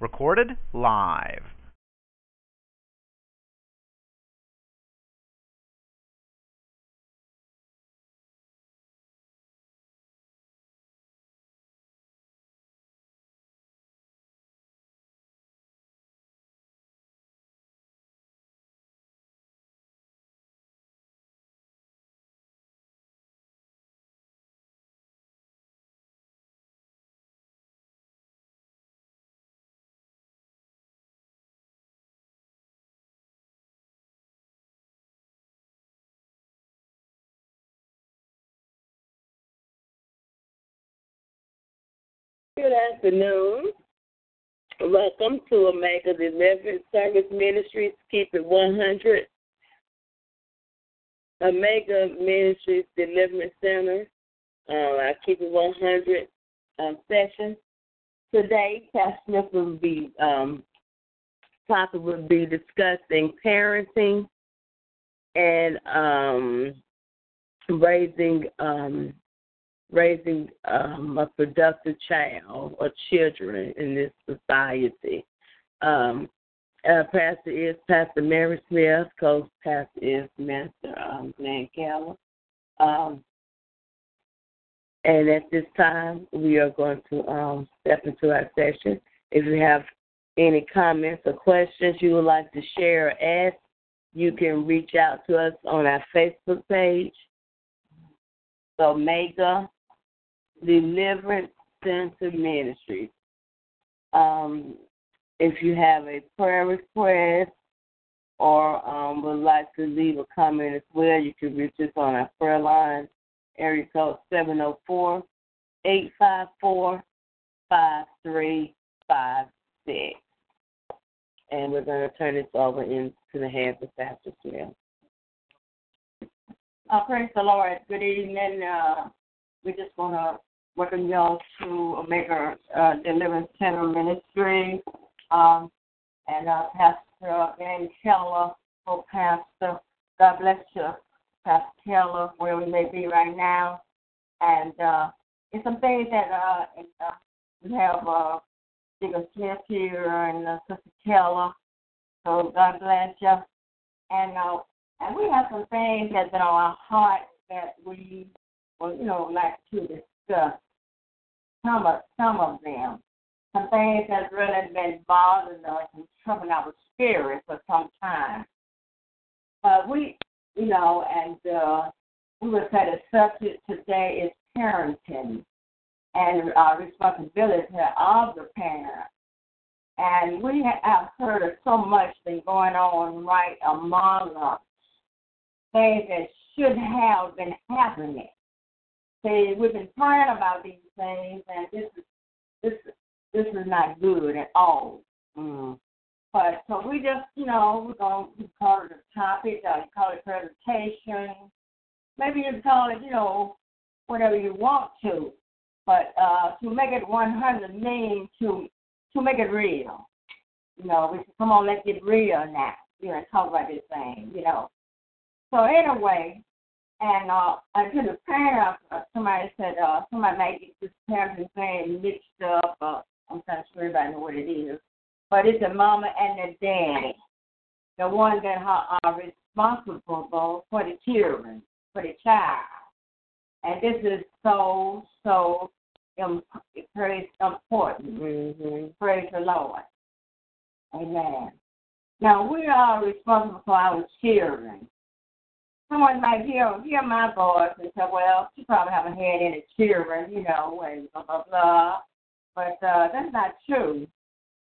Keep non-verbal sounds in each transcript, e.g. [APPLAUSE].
Recorded live. Good afternoon. Welcome to Omega Deliverance Service Ministries. Keep it 100. Omega Ministries Deliverance Center. Uh, I keep it 100 um, session. Today, Pastor Smith will be um, topic will be discussing parenting and um, raising um, raising um, a productive child or children in this society. Um, uh, pastor is Pastor Mary Smith. Co-pastor is Master um, Glenn Keller. Um, and at this time, we are going to um, step into our session. If you have any comments or questions you would like to share or ask, you can reach out to us on our Facebook page, So Omega Deliverance Center Ministries. Um, if you have a prayer request or um, would like to leave a comment as well, you can reach us on our prayer line, area code 704 854 5356. And we're going to turn this over into the hands of Pastor Smith. Uh, praise the Lord. Good evening. Uh, we just want to welcome y'all to Omega uh, Deliverance Center Ministry. Um, and uh, Pastor Ann Keller, oh Pastor, God bless you, Pastor Keller, where we may be right now. And uh, it's some things that uh, uh, we have uh, Digger Smith here and uh, Sister Keller. So God bless you. And uh, and we have some things that's been on our heart that we, well, you know, like to discuss. Some of some of them, some things that's really been bothering us and troubling our spirit for some time. But we, you know, and uh, we would say the subject today is parenting and our responsibility of the parent. And we have heard of so much been going on right among us, things that should have been happening. See, we've been praying about these things, and this is this this is not good at all. Mm. But so we just, you know, we're gonna call it a topic, or call it presentation. Maybe you call it, you know, whatever you want to. But uh, to make it 100 means to to make it real. You know, we said, come on, let's get real now. You know, talk about this thing. You know. So anyway, and uh, until the parent, uh, somebody said, uh, somebody might get this parenting thing mixed up. Uh, I'm not sure everybody know what it is, but it's the mama and the daddy, the ones that are responsible for the children, for the child. And this is so, so very important. Mm-hmm. Praise the Lord. Amen. Now, we are responsible for our children. Someone might hear, hear my voice and say, well, she probably haven't had any children, you know, and blah, blah, blah. But uh, that's not true.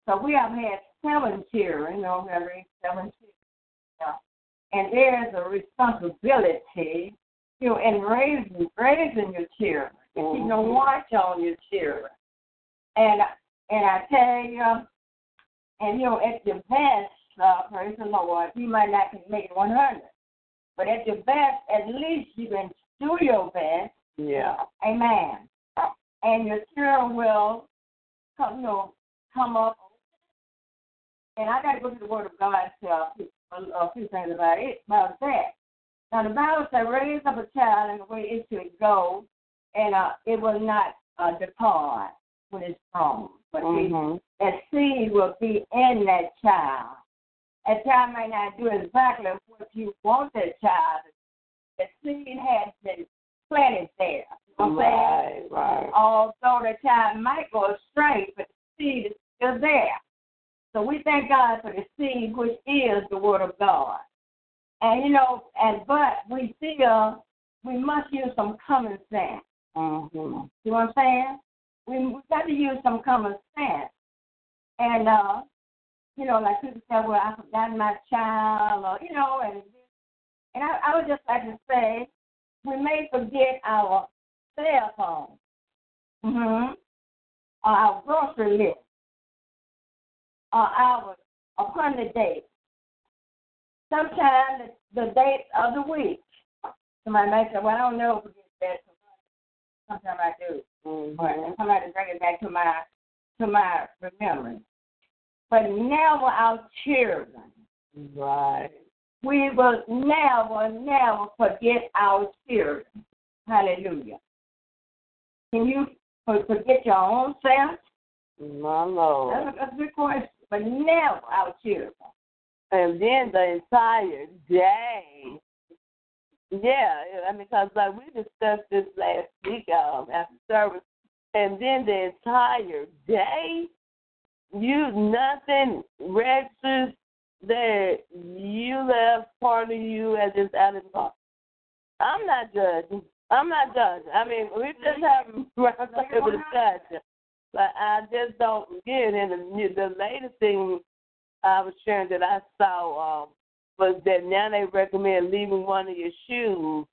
So we have had seven children, you know, every seven children. You know, and there's a responsibility, you know, in raising, raising your children. Mm-hmm. You know, watch on your children. And and I tell you, and you know, at your best, uh, praise the Lord, you might not make it 100. But at your best, at least you can do your best. Yeah. Amen. And your children will come, you know, come up. And I got to go to the Word of God to uh, a, a few things about it, about that. Now the Bible says, raise up a child in the way it should go, and uh, it will not uh, depart. when it's grown. But Mhm. the, that seed will be in that child. That child may not do exactly what you want that child. The seed has been planted there. You know what I'm saying? Right, right. Although the child might go astray, but the seed is still there. So we thank God for the seed, which is the word of God. And you know, and but we still we must use some common sense. Mhm. You know what I'm saying? We we got to use some common sense. And uh, you know, like people say, well, I forgot my child, or you know, and and I, I would just like to say, we may forget our cell phone, mm-hmm. or our grocery list, or our appointment date. Sometimes the, date of the week. Somebody may say, well, I don't know if we get that. Sometimes I do. Mhm. But somebody bring it back to my to my remembrance. But never our children. Right. We will never, never forget our children. Hallelujah. Can you forget your own self? My Lord. That's a, that's a good question. But never our children. and then the entire day. Yeah, I mean, because like we discussed this last week um, after service, and then the entire day, you nothing registers that you left part of you as just out of the box. I'm not judging. I'm not judging. I mean, we just having [LAUGHS] roundtable discussion, but I just don't get it. And the, the latest thing I was sharing that I saw um, was that now they recommend leaving one of your shoes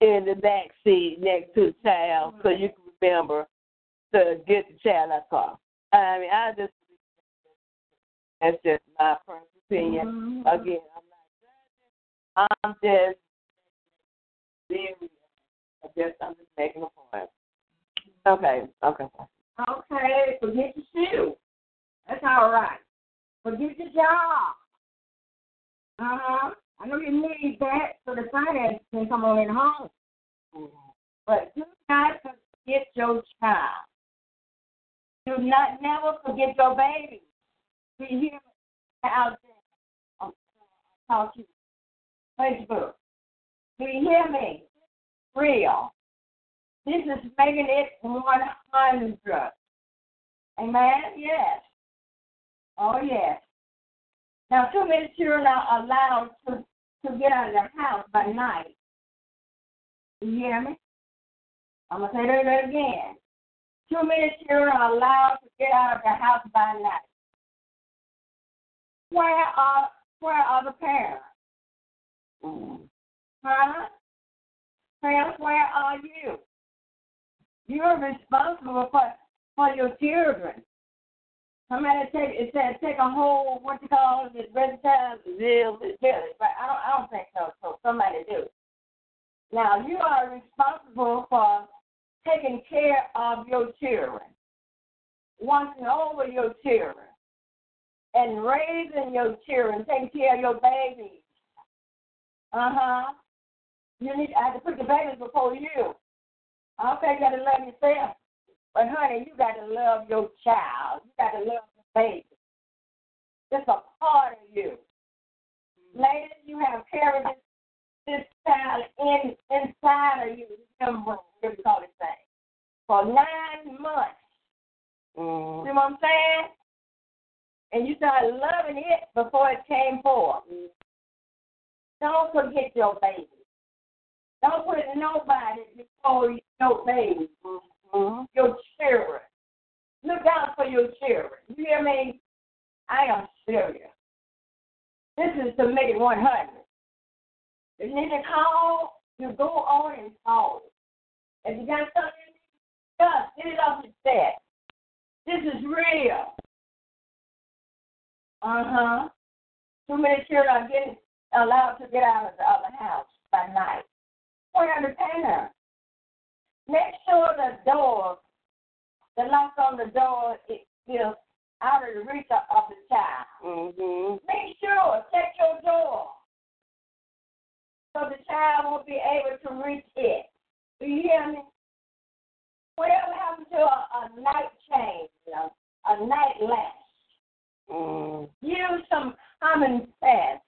in the back seat next to the child so you can remember to get the child out of the car. I mean, I just that's just my personal opinion. Mhm. Again, I'm not judging. I'm just being I just I'm just making a point. Okay, okay. Okay, forget your shoe. That's all right. Forget your job. Uh huh. I know you need that so the finance can come on in home. But do not forget your child. Do not never forget your baby. Do you hear me out there? talk to Facebook. Do you hear me? Real. This is making it 100. Amen? Yes. Oh, yes. Now, too many children are allowed to, to get out of their house by night. You hear me? I'm going to say that again. Too many children are allowed to get out of their house by night. Where are where are the parents? Mm. Huh? Parents, where are you? You're responsible for for your children. Somebody take it said take a whole what you call it village, village, but I don't I don't think so. So somebody do. Now you are responsible for taking care of your children, watching over your children, and raising your children, taking care of your babies. Uh huh. You need I have to put the babies before you. I you got to love yourself, but honey, you got to love your child. You got to love the baby. It's a part of you. Ladies, you have carried this, this child in inside of you what we call this thing for nine months. Mm. See what I'm saying? And you start loving it before it came forth. Don't forget your baby. Don't put nobody before your baby, Mm. your children. Look out for your children. You hear me? I am serious. This is to make it 100. If you need to call, you go on and call. If you got something you get it off your chest. This is real. Uh huh. Too many children are getting allowed to get out of the other house by night. Point out the painter. Make sure the door, the lock on the door is is out of the reach of of the child. Mm-hmm. Make sure, check your door. So the child won't be able to reach it. Do you hear me? Whatever happened to a, a night latch. Mm. Use some common sense.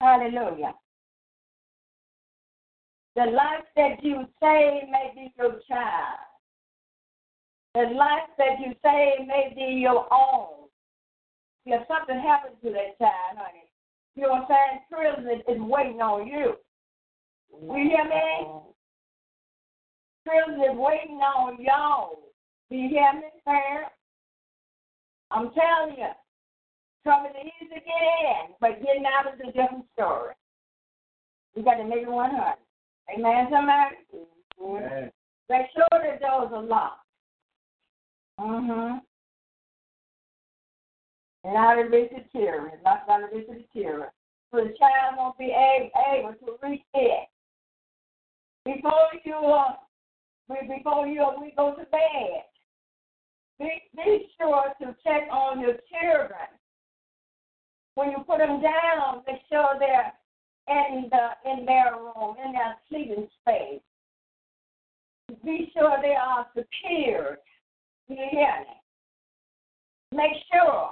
Hallelujah. The life that you say may be your child. The life that you say may be your own. If something happens to that child, honey, you know what I'm saying? Prison is waiting on you. You hear me? Prison is waiting on y'all. Do you hear me, parents? I'm telling you, is easy to get in, but getting out is a different story. You got to make it 100. Amen, somebody? Mm-hmm. Make sure that doors are locked. Mm-hmm. And out of reach of children, not out of reach of the children. So the child won't be able, able to reach it. Before you uh, before you uh, we go to bed, be, be sure to check on your children. When you put them down, make sure they're in the in their room, in their sleeping space. Be sure they are secured. Do you hear me? Make sure.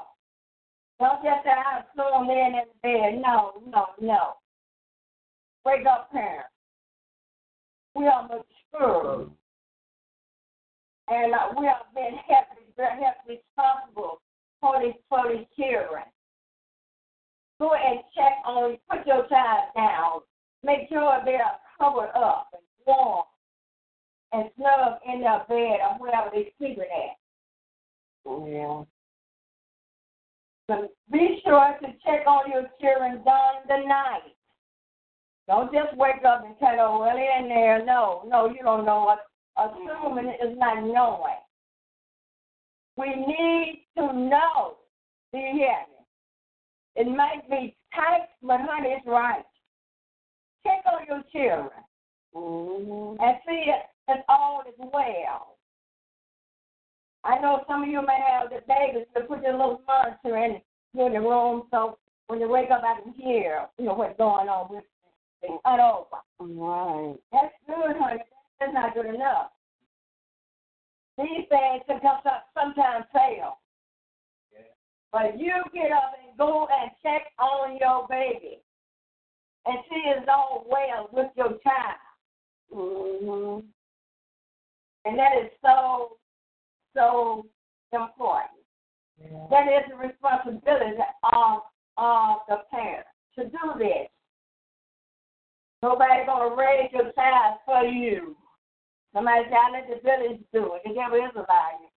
Don't just say I throw them in in bed. No, no, no. Wake up, parents. We are mature. And uh, we are being heavily, very heavily responsible for these, for these children. Go and check on, put your child down. Make sure they are covered up and warm and snug in their bed or wherever they're sleeping at. Yeah. So be sure to check on your children during the night. Don't just wake up and tell them, well, in there. No, no, you don't know what. Assuming is not knowing. We need to know. Do you hear me? It might be tight, but honey, it's right. Check on your children Mm-hmm. and see if if all is well. I know some of you may have the babies to put your little monitor in, in the room so when you wake up I can hear, you know, what's going on with. Right over. Right. That's good, honey. That's not good enough. These things can come sometimes fail. But you get up and go and check on your baby and see it's all well with your child. Mm-hmm. And that is so, so important. That is the responsibility of, of the parent to do this. Nobody gonna raise your child for you. Somebody say, I let the village do it. The devil is a liar.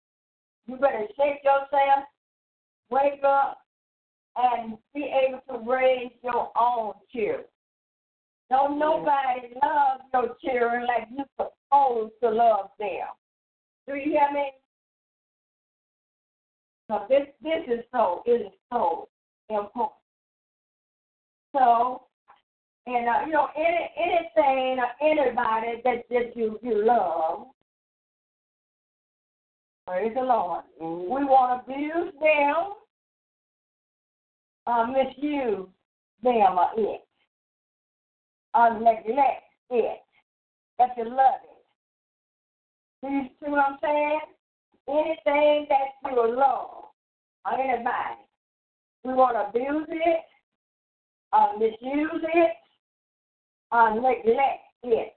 You better shake yourself, wake up, and be able to raise your own children. Don't nobody love your children like you're supposed to love them. Do you hear me? So this this is so it is so important. So and uh, you know any anything or anybody that that you you love, praise the Lord. Mm-hmm. We want to abuse them, uh, misuse them or it, or neglect it. If you love it. Do you see what I'm saying? Anything that you love or anybody, we want to abuse it, or misuse it, or neglect it.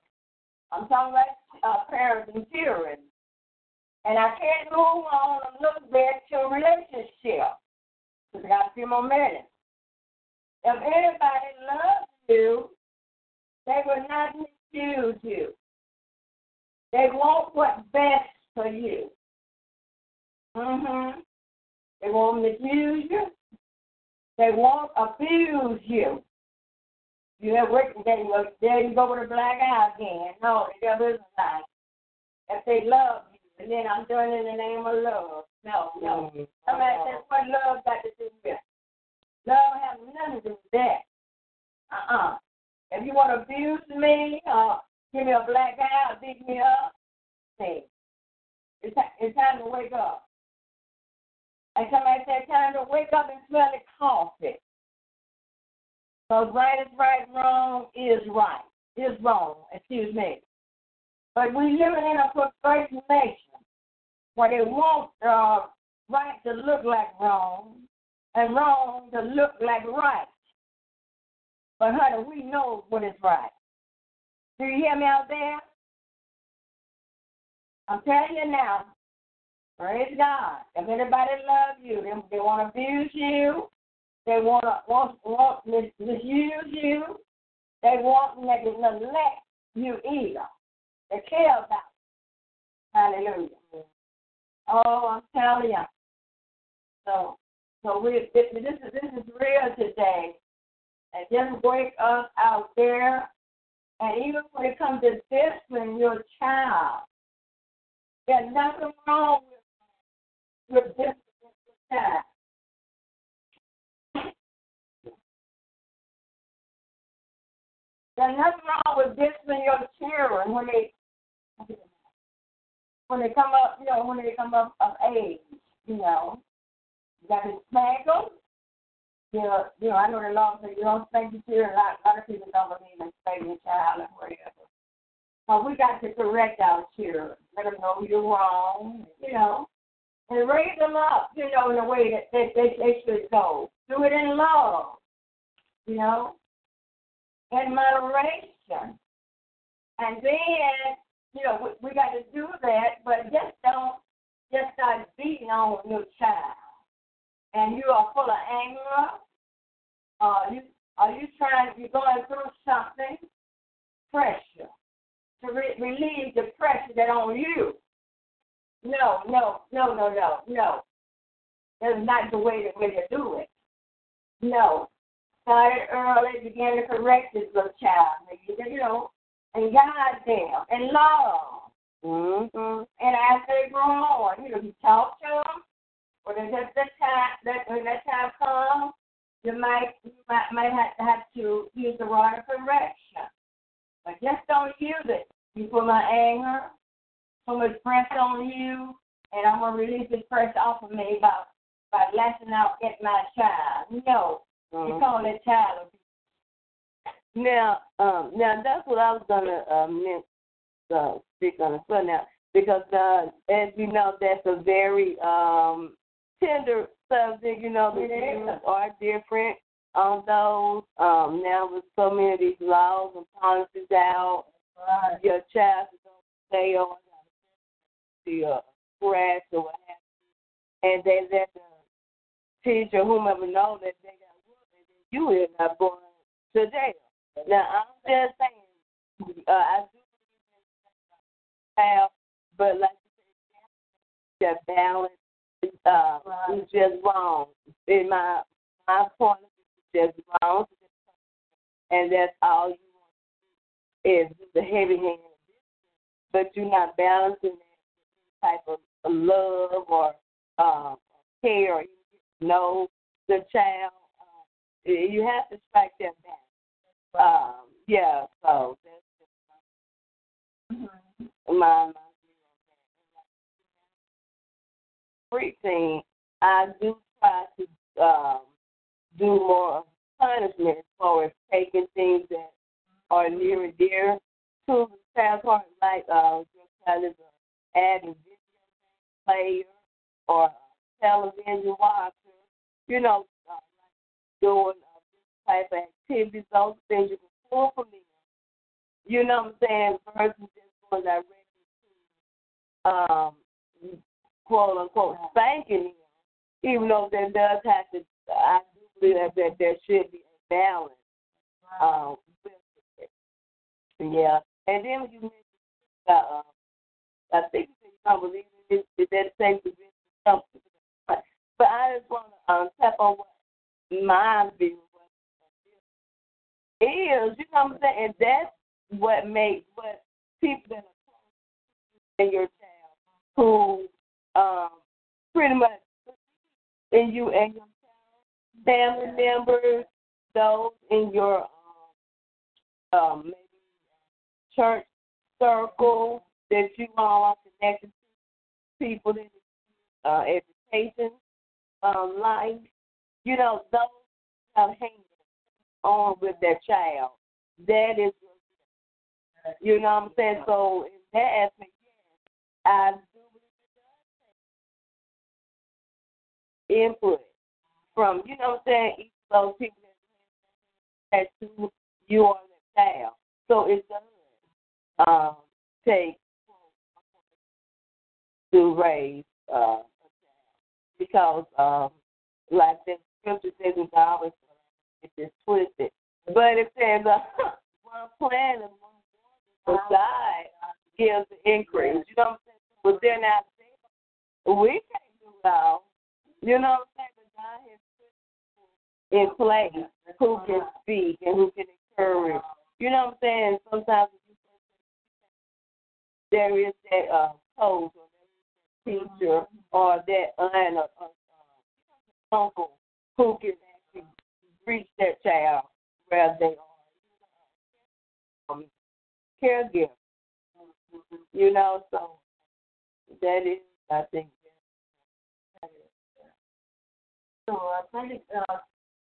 I'm talking about uh, parents and children. And I can't move on a little bit to relationship. Because I got a few more minutes. If anybody loves you, they will not misuse you. They want what's best for you. Mm-hmm. They won't misuse you. They won't abuse you. You have written there you, there you go with a black eye again. No, the devil isn't lying. If they love you, and then I'm doing it in the name of love. No, no. Mm-hmm. Somebody says, what love got to do with it? Love has nothing to do with that. Uh-uh. If you want to abuse me, uh, give me a black eye, or beat me up, hey, it's, it's time to wake up. And somebody said, time to wake up and smell the coffee. So right is right, wrong is right. Is wrong, excuse me. But we live in a progressive nation where they want uh, right to look like wrong and wrong to look like right. But honey, we know what is right. Do you hear me out there? I'm telling you now. Praise God. If anybody loves you, they, they want to abuse you. They want to want, want mis- misuse you. They want to neglect you either. They care about you. Hallelujah. Oh, I'm telling you. So, so we this, this is this is real today, and just wake up out there. And even when it comes to disciplining your child, there's nothing wrong with with disciplining your child. There's nothing wrong with disciplining your children when they when they come up, you know, when they come up of age, you know. You got to spank them. You know, you know, I know the law says you don't spank your children. A lot, a lot of people don't believe in spanking your child and whatever. But we got to correct our children. Let them know you're wrong, you know, and raise them up, you know, in a way that they, they, they should go. Do it in love, you know, in moderation. And then, you know, we, we got to do that, but just don't just start beating on your child. And you are full of anger. Uh, you are you trying? You're going through something, pressure to re- relieve the pressure that on you. No, no, no, no, no, no. That's not the way the way to do it. No. Started early, began to correct this little child, you know, and them and love. Mm-hmm. And as they grow on, you know, you talk to them. Or there's just that time that when that time comes, you might you might might have to have to use the rod of correction. But just don't use it. You put my anger, so much pressure on you, and I'm gonna release this pressure off of me by by lashing out at my child. No, Mm-hmm. you call that child Now, um, now that's what I was gonna um, uh, speak on the foot now, because uh, as you know, that's a very um, tender subject. You know, the views are different on those. Um, now with so many of these laws and policies out, Right. your child is on sale, the uh, scratch or what have you, and they let the teacher, whomever know that they got whooped, and then you end up going to jail. Now I'm just saying, uh, I do have, but like you said, that balance uh, Right. is just wrong. In my my point of view, it's just wrong, and that's all you want to do is do the heavy hand, but you're not balancing that type of love or um, care or you know the child. You have to strike that balance. Um, yeah, so that's just Mhm. my my preaching. I do try to um, do more punishment as far as taking things that are near and dear to the child's heart, like uh, your child is an avid video player or television watcher, you know, doing uh, this type of activities, those things you can pull from them. You know what I'm saying? Versus just going directly to um, quote unquote spanking him, even though there does have to, I do believe that, that there should be a balance. Um. Yeah, and then when you mentioned, uh, I think you said you don't believe in it, that same. But, but I just want to um, tap on what my view. Is you know what I'm saying, and that's what makes what people to your child who um, pretty much in you and your family members, those in your um, um, maybe church circle that you all are connected to, people in uh, education um, life, you know, those have hanging on with their child. That is, you know what I'm saying? So in that aspect, I do input from, you know what I'm saying, each of those people that to you are the child. So it does um, take to raise uh, a child because, um, like the scripture says, in God was it just twisted. But it says uh, [LAUGHS] one plan and one God gives the increase. You know what I'm saying? But then think we can't do it all. You know what I'm saying? But God has put in place who can speak and who can encourage. You know what I'm saying? Sometimes there is that uh, coach or that teacher or that aunt or, or uh, uncle who can actually reach that child where they are. Um, caregiver. You know, so that is, I think. So uh, thank you, uh,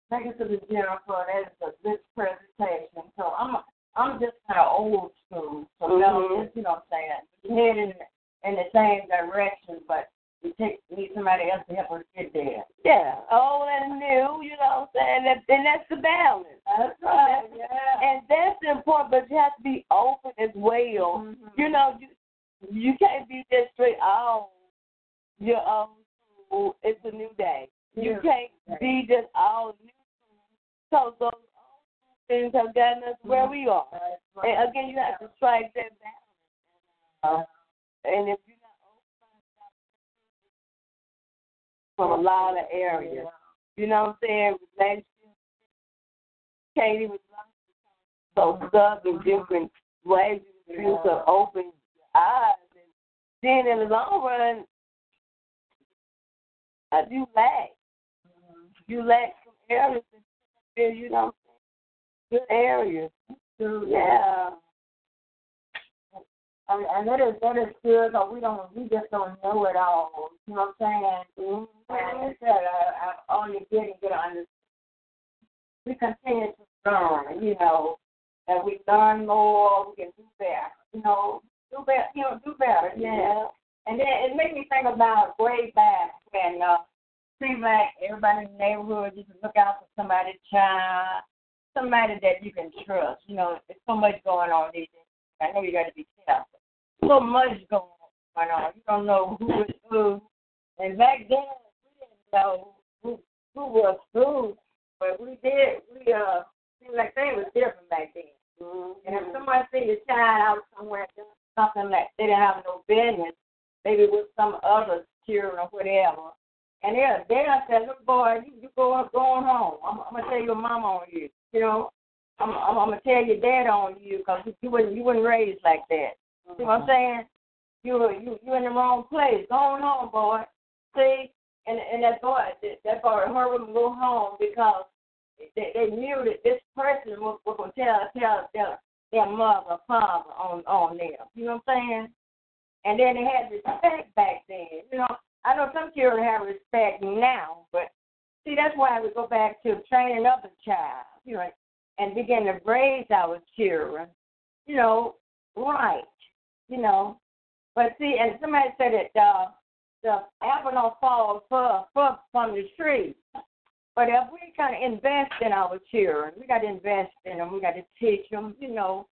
thank you to the Jennifer. That is a good presentation. So I'm I'm just kind of old school. So Mhm. no, you know what I'm saying. We head in in the same direction, but we take need somebody else to help us get there. Yeah, old and new, you know what I'm saying? And that's the balance. That's right. [LAUGHS] Yeah. And that's important, but you have to be open as well. Mhm. You know, you you can't be just straight, oh, you're old school, it's a new day. You Yeah. can't be just all new because those old things have gotten us where we are. Right. And again, you have to strike that balance. And if you're from a lot of areas, you know what I'm saying? Relationships can't even so stuck in different ways. You refuse to open your eyes, and then in the long run, uh, you lack. You lack some areas you know, good areas. Yeah. And, and that is that is good, but we don't we just don't know it all. You know what I'm saying? And I said, uh, all you get and get. We continue to learn, you know, and we learn more. We can do better, you know, do better, you know, do better. Yeah. And then it made me think about way back when uh, seemed like everybody in the neighborhood you can look out for somebody's child, somebody that you can trust. You know, there's so much going on these days. I know you got to be careful. So much going on. You don't know who is who. And back then, we didn't know who who was who, but we did. We uh seemed like things was different back then. And if somebody see your child out somewhere doing something that they didn't have no business, maybe with some other children or whatever, and they'll they'll say, "Look, boy, you, you go up, going home. I'm, I'm gonna tell your mama on you. You know, I'm, I'm, I'm gonna tell your dad on you because you wasn't you wasn't raised like that. See what I'm saying? You you you in the wrong place. Going home, boy. See, and and that boy that, boy hurry him go home because they, they knew that this person was, was gonna tell tell their their mother father on on them. You know what I'm saying? And then they had respect back then. You know, I know some children have respect now, but see that's why we go back to training up a child. You know, and begin to raise our children. You know, right. You know, but see, and somebody said that uh, the apple don't fall far from the tree. But if we kind of invest in our children, we got to invest in them. We got to teach them, you know,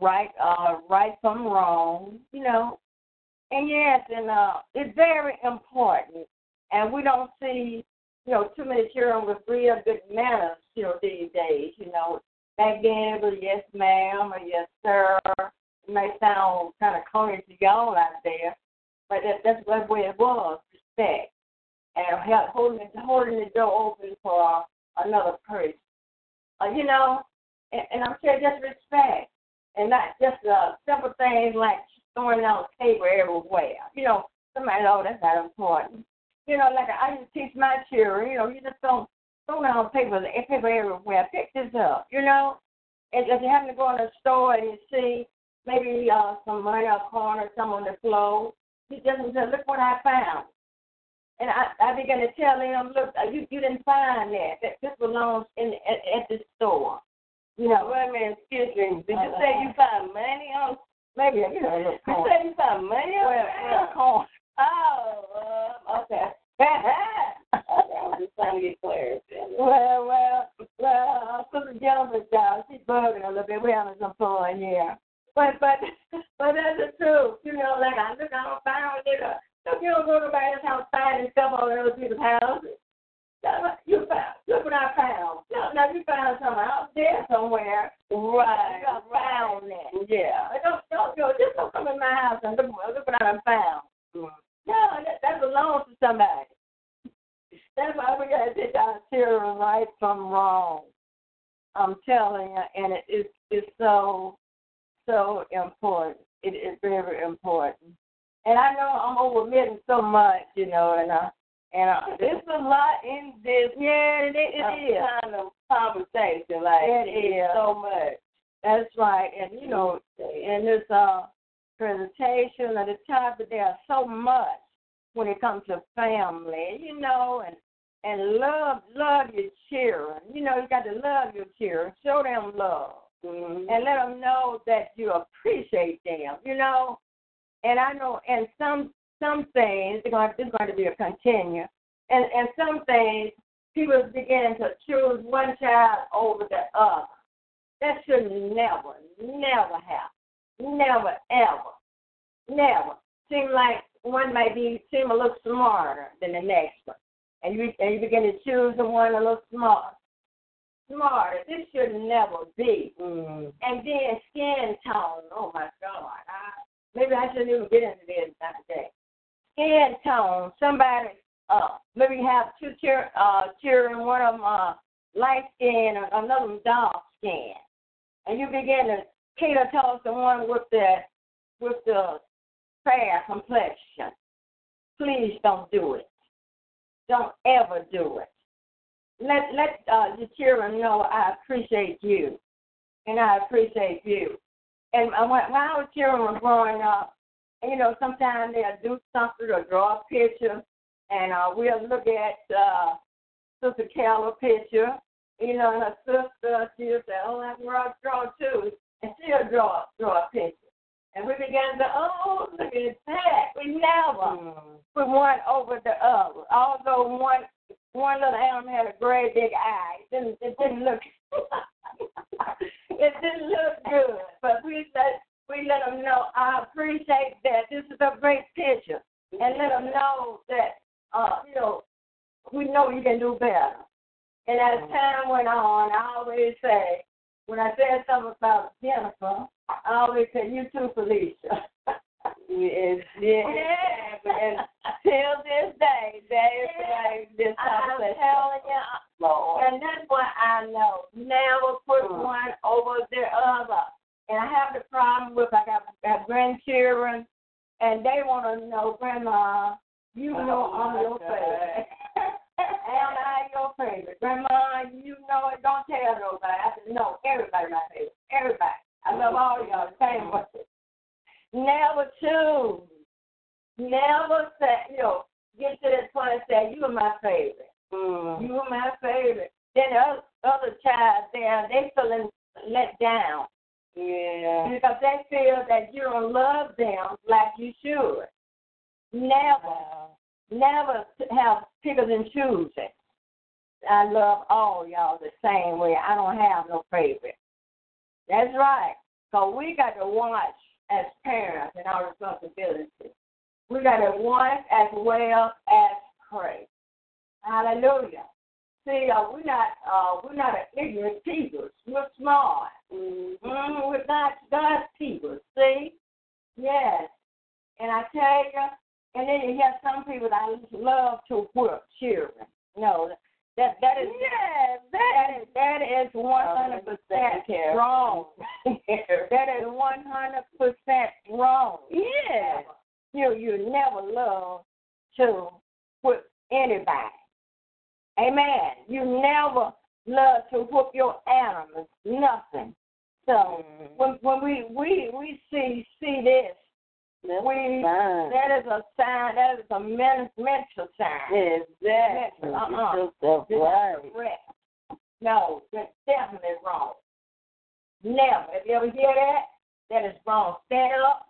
right, uh, right from wrong, you know. And yes, and uh, it's very important. And we don't see, you know, too many children with real good manners, you know, these days. You know, back then it was yes, ma'am, or yes, sir. It may sound kind of corny to y'all out there, but that, that's the way it was, respect. And holding, holding the door open for another person. Uh, you know, and, and I'm saying just respect. And not just uh, simple things like throwing out paper everywhere. You know, somebody, oh, that's not important. You know, like I used to teach my children, you know, you just don't throw down paper, paper everywhere. Pick this up, you know. And if you happen to go in a store and you see maybe uh, some money or a or on the floor. He just said, look what I found. And I, I began to tell him, look, uh, you, you didn't find that. That this belongs in at, at the store. You know, wait a minute, excuse me. Did you say you found money on? Maybe you know, you said you found money on well, coin. Oh, uh, okay. [LAUGHS] I'm just trying to get clear. Well, well, well, uh, Sister Jennifer's down. She's bugging a little bit. We're having some fun here. But but [LAUGHS] but that's the truth. You know, like I look out found nigga. Look, you don't go to nobody's house finding stuff all over people's houses. You found look what I found. No, now you found something out there somewhere. Right. You found it. Yeah. But don't don't go just don't come in my house and look, look what I done found. Mm-hmm. No, that, that belongs to somebody. That's why we gotta take our children right from wrong. I'm telling you, and it is it's so so important. It is very important. And I know I'm overmitting so much, you know, and uh and uh, It's a lot in this yeah, it, it, uh, it is. kind of conversation. Like It it's so much. That's right. And you know, in this uh presentation of the topic there's so much when it comes to family, you know, and and love love your children. You know, you got to love your children. Show them love. Mm-hmm. and let them know that you appreciate them, you know. And I know, and some some things they're going, it's going to be a continue, and and some things people begin to choose one child over the other. That should never, never happen, never ever, never. Seem like one might be seem a little smarter than the next one, and you and you begin to choose the one a little smarter. Smarter. This should never be. Mm-hmm. And then skin tone. Oh my God. I, maybe I shouldn't even get into this today. Skin tone. Somebody, uh, maybe have two children, uh, children, one of them uh, light skin, and another one dark skin, and you begin to cater towards the one with the with the fair complexion. Please don't do it. Don't ever do it. Let let uh, the children know I appreciate you, and I appreciate you. And uh, when, when our children were growing up, you know, sometimes they'll do something or draw a picture, and uh, we'll look at uh, Sister Carol's picture, you know, and her sister, she'll say, "Oh, I can draw, draw too," and she'll draw draw a picture. And we began to, oh, look at that. We never Mm-hmm. put one over the other. Although one one little animal had a great big eye, it didn't it didn't look [LAUGHS] it didn't look good. But we let we let them know I appreciate that. This is a great picture, and let them know that uh you know we know you can do better. And as time went on, I always say when I said something about Jennifer, I always say you too, Felicia. Yes, yes. Yeah. And till this day, that is like this I'm conversation. telling you, Lord. and that's what I know. Never put Mm. one over the other. And I have the problem with I got, got grandchildren, and they want to know, Grandma, you know Oh, I'm my your God. favorite. Am I your favorite? Grandma, you know it. Don't tell nobody. I said, no, everybody my favorite. Everybody. I love all y'all the same way. Never choose. Never say, you know, get to that point and say, you are my favorite. Mm. You are my favorite. Then the other, other child there, they feeling let down Yeah. because they feel that you don't love them like you should. Never, never have pickers and choosing. I love all y'all the same way. I don't have no favorite. That's right. So we got to watch as parents and our responsibility. We got to watch as well as pray. Hallelujah. See, uh, we're not uh, we're not ignorant people. We're smart. Mm-hmm. Mm, we're not God's people. See? Yes. And I tell you, and then you have some people that love to whip children. No, that that is Yes, that is that is one hundred percent wrong. [LAUGHS] that is one hundred percent wrong. Yeah. You you never love to whip anybody. Amen. You never love to whoop your animals. Nothing. So Mm. when when we we we see see this, we that is a sign. That is a men, mental sign. Exactly. Uh-uh. You took that This is right. correct. No, that's definitely wrong. Never. If you ever hear that, that is wrong. Stand up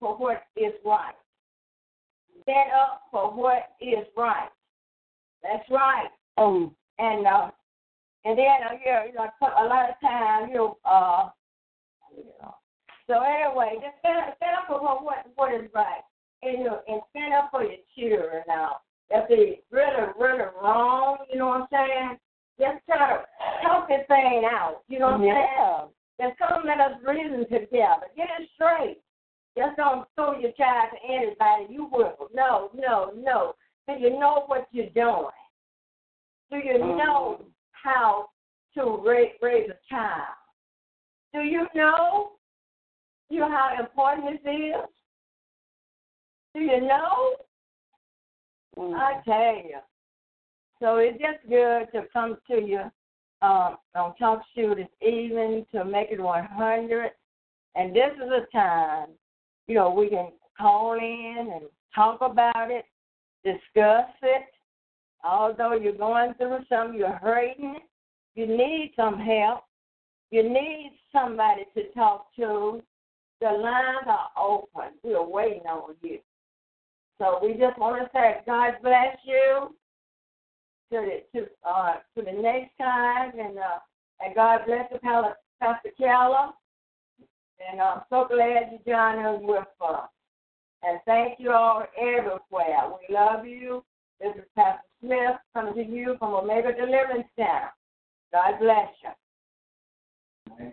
for what is right. Stand up for what is right. That's right. Um. And uh, and then uh, you know, a lot of times you know, uh, You know. So anyway, just stand, stand up for what, what is right, and you know, and stand up for your children now. If they really really wrong, you know what I'm saying? Just try to talk this thing out. You know what I'm saying? Just come let us reason together. Get it straight. Just don't throw your child to anybody. You will. No, no, no. Do you know what you're doing? Do you mm. know how to raise, raise a child? Do you know you know how important this is? Do you know? I tell you. So it's just good to come to you um, on Talk Show this evening to make it 100. And this is a time, you know, we can call in and talk about it, discuss it. Although you're going through something, you're hurting, you need some help, you need somebody to talk to. The lines are open. We're waiting on you. So we just want to say, God bless you to the to uh to the next time, and uh and God bless the Pastor Pastor Keller. And I'm so glad you joined us with us. And thank you all everywhere. We love you. This is Pastor Smith coming to you from Omega Deliverance Center. God bless you. Man.